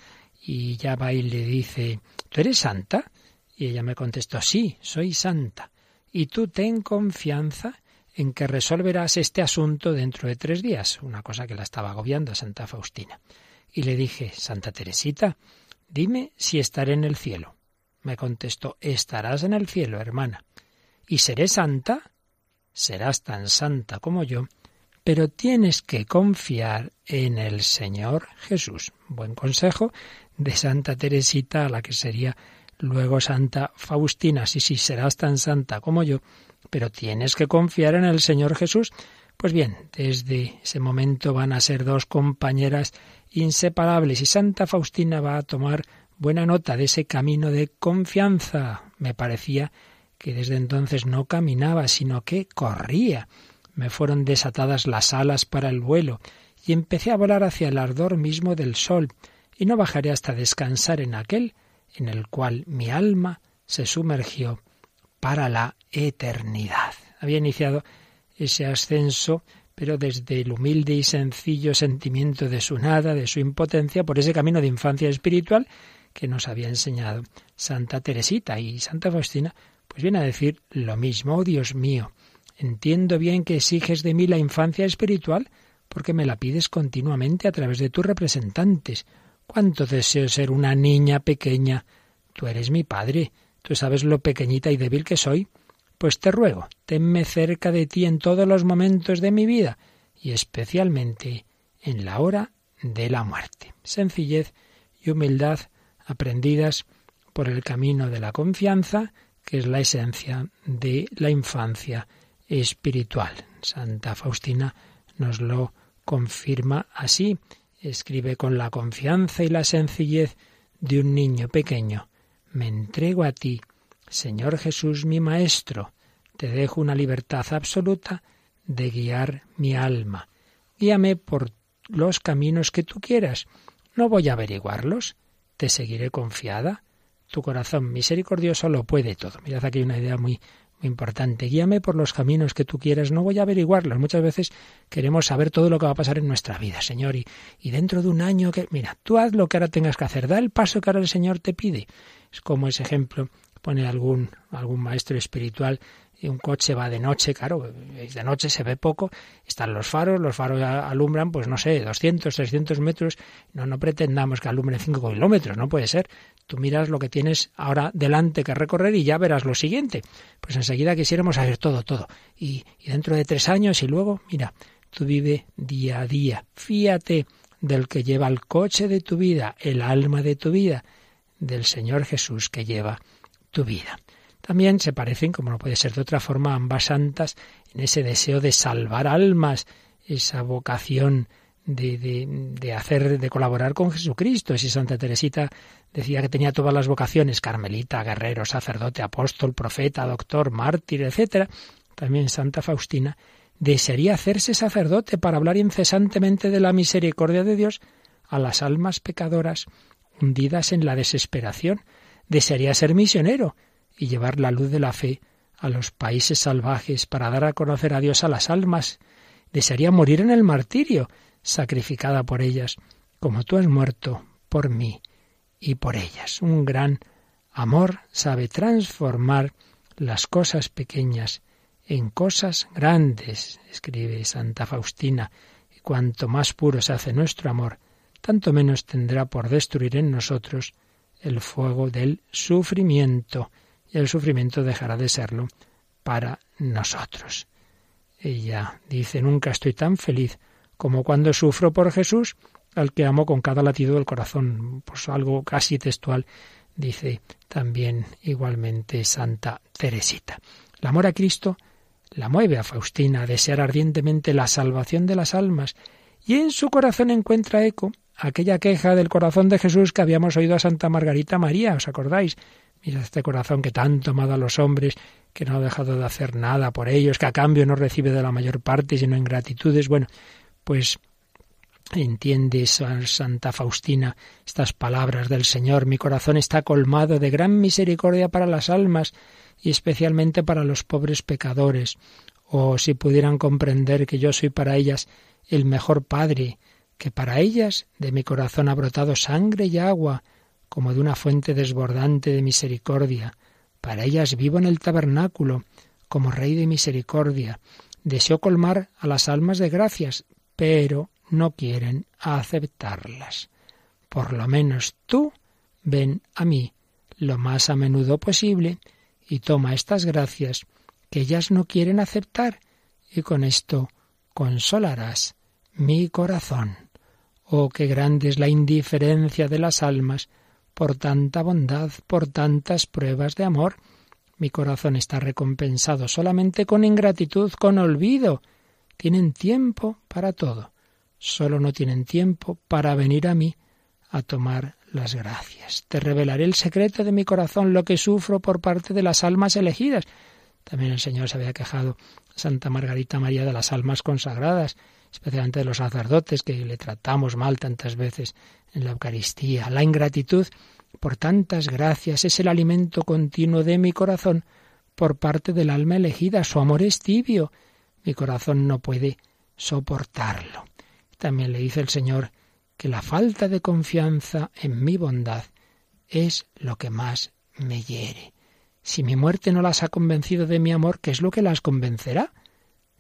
Speaker 2: y ya va y le dice, ¿tú eres santa? Y ella me contestó, sí, soy santa. Y tú ten confianza en que resolverás este asunto dentro de tres días, una cosa que la estaba agobiando a Santa Faustina. Y le dije, Santa Teresita, dime si estaré en el cielo. Me contestó, estarás en el cielo, hermana. ¿Y seré santa? Serás tan santa como yo, pero tienes que confiar en el Señor Jesús. Buen consejo de Santa Teresita, a la que sería luego Santa Faustina. Sí, sí, serás tan santa como yo, pero tienes que confiar en el Señor Jesús. Pues bien, desde ese momento van a ser dos compañeras inseparables y Santa Faustina va a tomar buena nota de ese camino de confianza. Me parecía que desde entonces no caminaba, sino que corría. Me fueron desatadas las alas para el vuelo y empecé a volar hacia el ardor mismo del sol y no bajaré hasta descansar en aquel en el cual mi alma se sumergió para la eternidad. Había iniciado ese ascenso, pero desde el humilde y sencillo sentimiento de su nada, de su impotencia, por ese camino de infancia espiritual que nos había enseñado Santa Teresita y Santa Faustina, pues viene a decir lo mismo, oh Dios mío, entiendo bien que exiges de mí la infancia espiritual, porque me la pides continuamente a través de tus representantes, Cuánto deseo ser una niña pequeña. Tú eres mi padre. Tú sabes lo pequeñita y débil que soy. Pues te ruego, tenme cerca de ti en todos los momentos de mi vida y especialmente en la hora de la muerte. Sencillez y humildad aprendidas por el camino de la confianza, que es la esencia de la infancia espiritual. Santa Faustina nos lo confirma así. Escribe con la confianza y la sencillez de un niño pequeño. Me entrego a ti, Señor Jesús mi Maestro. Te dejo una libertad absoluta de guiar mi alma. Guíame por los caminos que tú quieras. No voy a averiguarlos. Te seguiré confiada. Tu corazón misericordioso lo puede todo. Mirad aquí una idea muy, muy importante. Guíame por los caminos que tú quieras. No voy a averiguarlos. Muchas veces queremos saber todo lo que va a pasar en nuestra vida, Señor. Y, y dentro de un año que... Mira, tú haz lo que ahora tengas que hacer. Da el paso que ahora el Señor te pide. Es como ese ejemplo pone algún, algún maestro espiritual un coche va de noche, claro, de noche se ve poco, están los faros, los faros alumbran, pues no sé, 200, 300 metros, no, no pretendamos que alumbren 5 kilómetros, no puede ser. Tú miras lo que tienes ahora delante que recorrer y ya verás lo siguiente. Pues enseguida quisiéramos saber todo, todo. Y, y dentro de tres años y luego, mira, tú vive día a día, fíate del que lleva el coche de tu vida, el alma de tu vida, del Señor Jesús que lleva tu vida. También se parecen, como no puede ser de otra forma, ambas santas en ese deseo de salvar almas, esa vocación de, de, de, hacer, de colaborar con Jesucristo. Si Santa Teresita decía que tenía todas las vocaciones, carmelita, guerrero, sacerdote, apóstol, profeta, doctor, mártir, etc., también Santa Faustina desearía hacerse sacerdote para hablar incesantemente de la misericordia de Dios a las almas pecadoras hundidas en la desesperación. Desearía ser misionero y llevar la luz de la fe a los países salvajes para dar a conocer a Dios a las almas. Desearía morir en el martirio, sacrificada por ellas, como tú has muerto por mí y por ellas. Un gran amor sabe transformar las cosas pequeñas en cosas grandes, escribe Santa Faustina, y cuanto más puro se hace nuestro amor, tanto menos tendrá por destruir en nosotros el fuego del sufrimiento el sufrimiento dejará de serlo para nosotros. Ella dice, nunca estoy tan feliz como cuando sufro por Jesús, al que amo con cada latido del corazón. Pues algo casi textual dice también igualmente Santa Teresita. El amor a Cristo la mueve a Faustina a desear ardientemente la salvación de las almas y en su corazón encuentra eco aquella queja del corazón de Jesús que habíamos oído a Santa Margarita María, ¿os acordáis? Mira este corazón que tanto amado a los hombres, que no ha dejado de hacer nada por ellos, que a cambio no recibe de la mayor parte sino ingratitudes. Bueno, pues entiende Santa Faustina estas palabras del Señor. Mi corazón está colmado de gran misericordia para las almas y especialmente para los pobres pecadores. Oh, si pudieran comprender que yo soy para ellas el mejor Padre, que para ellas de mi corazón ha brotado sangre y agua, como de una fuente desbordante de misericordia. Para ellas vivo en el tabernáculo, como Rey de misericordia. Deseo colmar a las almas de gracias, pero no quieren aceptarlas. Por lo menos tú ven a mí lo más a menudo posible y toma estas gracias que ellas no quieren aceptar y con esto consolarás mi corazón. Oh, qué grande es la indiferencia de las almas por tanta bondad, por tantas pruebas de amor. Mi corazón está recompensado solamente con ingratitud, con olvido. Tienen tiempo para todo. Solo no tienen tiempo para venir a mí a tomar las gracias. Te revelaré el secreto de mi corazón, lo que sufro por parte de las almas elegidas. También el Señor se había quejado Santa Margarita María de las almas consagradas, especialmente de los sacerdotes que le tratamos mal tantas veces en la Eucaristía. La ingratitud por tantas gracias es el alimento continuo de mi corazón por parte del alma elegida. Su amor es tibio. Mi corazón no puede soportarlo. También le dice el Señor que la falta de confianza en mi bondad es lo que más me hiere. Si mi muerte no las ha convencido de mi amor, ¿qué es lo que las convencerá?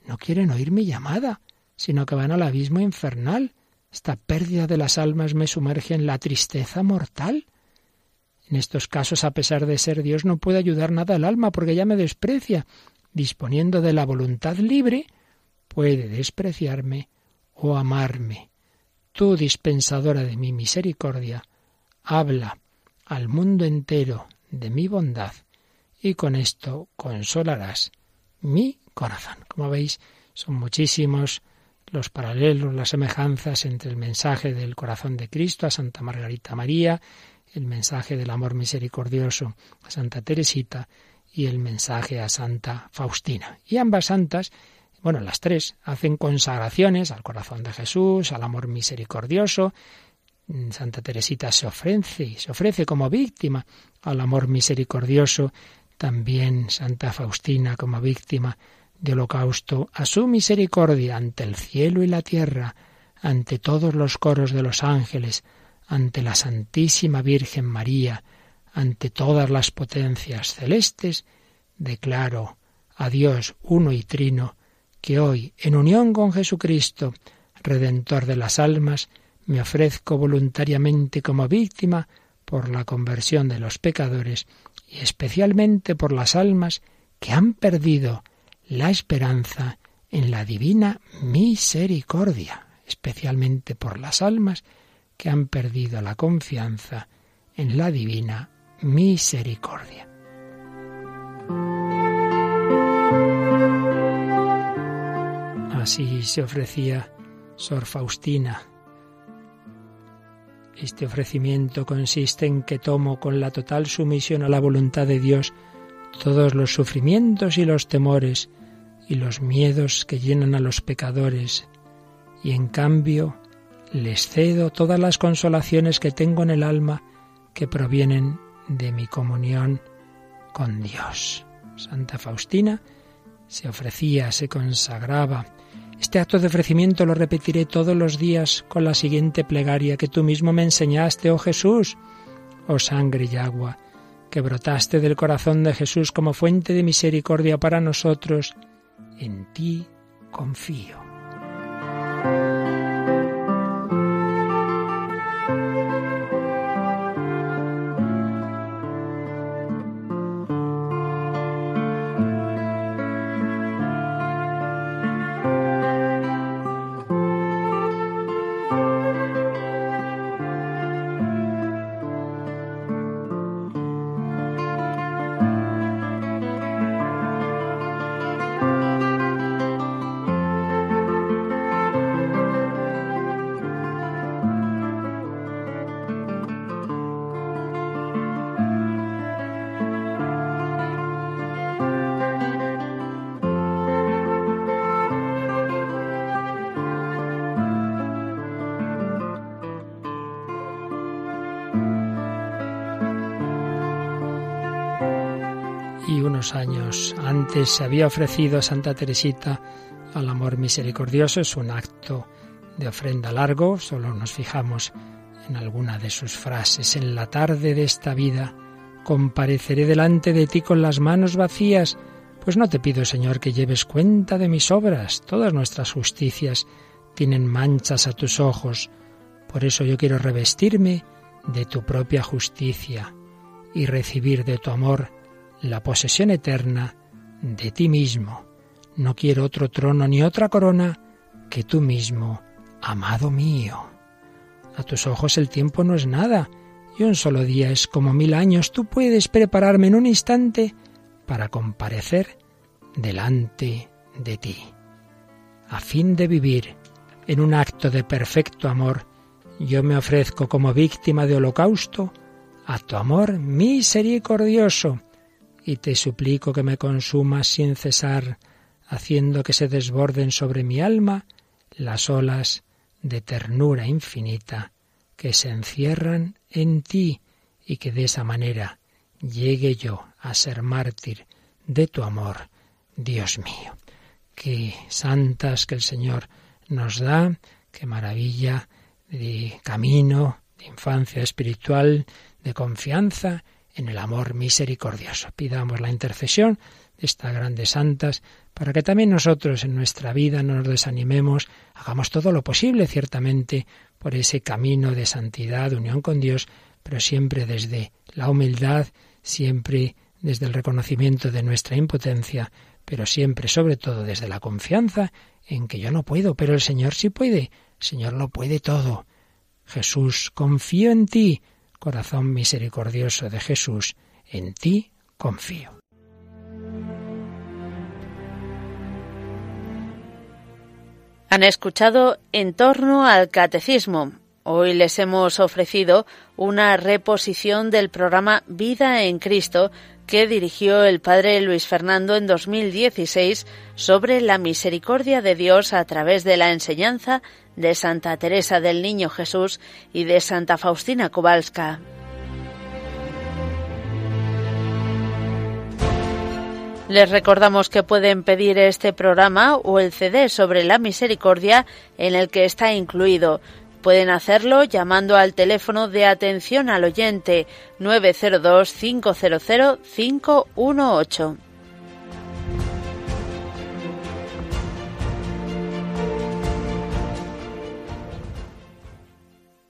Speaker 2: No quieren oír mi llamada, sino que van al abismo infernal. Esta pérdida de las almas me sumerge en la tristeza mortal. En estos casos, a pesar de ser Dios, no puede ayudar nada al alma porque ya me desprecia. Disponiendo de la voluntad libre, puede despreciarme o amarme. Tú, dispensadora de mi misericordia, habla al mundo entero de mi bondad y con esto consolarás mi corazón. Como veis, son muchísimos los paralelos, las semejanzas entre el mensaje del corazón de Cristo a Santa Margarita María, el mensaje del amor misericordioso a Santa Teresita y el mensaje a Santa Faustina. Y ambas santas, bueno, las tres, hacen consagraciones al corazón de Jesús, al amor misericordioso. Santa Teresita se ofrece, se ofrece como víctima al amor misericordioso, también Santa Faustina como víctima de holocausto a su misericordia ante el cielo y la tierra, ante todos los coros de los ángeles, ante la Santísima Virgen María, ante todas las potencias celestes, declaro a Dios uno y trino, que hoy, en unión con Jesucristo, Redentor de las almas, me ofrezco voluntariamente como víctima por la conversión de los pecadores y especialmente por las almas que han perdido la esperanza en la divina misericordia, especialmente por las almas que han perdido la confianza en la divina misericordia. Así se ofrecía Sor Faustina. Este ofrecimiento consiste en que tomo con la total sumisión a la voluntad de Dios todos los sufrimientos y los temores y los miedos que llenan a los pecadores, y en cambio les cedo todas las consolaciones que tengo en el alma que provienen de mi comunión con Dios. Santa Faustina se ofrecía, se consagraba. Este acto de ofrecimiento lo repetiré todos los días con la siguiente plegaria que tú mismo me enseñaste, oh Jesús, oh sangre y agua, que brotaste del corazón de Jesús como fuente de misericordia para nosotros, en ti confío. Años antes se había ofrecido a Santa Teresita al amor misericordioso. Es un acto de ofrenda largo, solo nos fijamos en alguna de sus frases. En la tarde de esta vida compareceré delante de ti con las manos vacías, pues no te pido, Señor, que lleves cuenta de mis obras. Todas nuestras justicias tienen manchas a tus ojos. Por eso yo quiero revestirme de tu propia justicia y recibir de tu amor la posesión eterna de ti mismo. No quiero otro trono ni otra corona que tú mismo, amado mío. A tus ojos el tiempo no es nada, y un solo día es como mil años. Tú puedes prepararme en un instante para comparecer delante de ti. A fin de vivir en un acto de perfecto amor, yo me ofrezco como víctima de holocausto a tu amor misericordioso y te suplico que me consumas sin cesar, haciendo que se desborden sobre mi alma las olas de ternura infinita que se encierran en ti y que de esa manera llegue yo a ser mártir de tu amor, Dios mío. Qué santas que el Señor nos da, qué maravilla de camino, de infancia espiritual, de confianza en el amor misericordioso. Pidamos la intercesión de estas grandes santas para que también nosotros en nuestra vida no nos desanimemos, hagamos todo lo posible ciertamente por ese camino de santidad, unión con Dios, pero siempre desde la humildad, siempre desde el reconocimiento de nuestra impotencia, pero siempre, sobre todo, desde la confianza en que yo no puedo, pero el Señor sí puede, Señor lo puede todo. Jesús, confío en ti, corazón misericordioso de Jesús, en ti confío.
Speaker 1: Han escuchado En torno al catecismo. Hoy les hemos ofrecido una reposición del programa Vida en Cristo que dirigió el padre Luis Fernando en 2016 sobre la misericordia de Dios a través de la enseñanza de Santa Teresa del Niño Jesús y de Santa Faustina Kowalska. Les recordamos que pueden pedir este programa o el CD sobre la misericordia en el que está incluido. Pueden hacerlo llamando al teléfono de atención al oyente 902 500 518.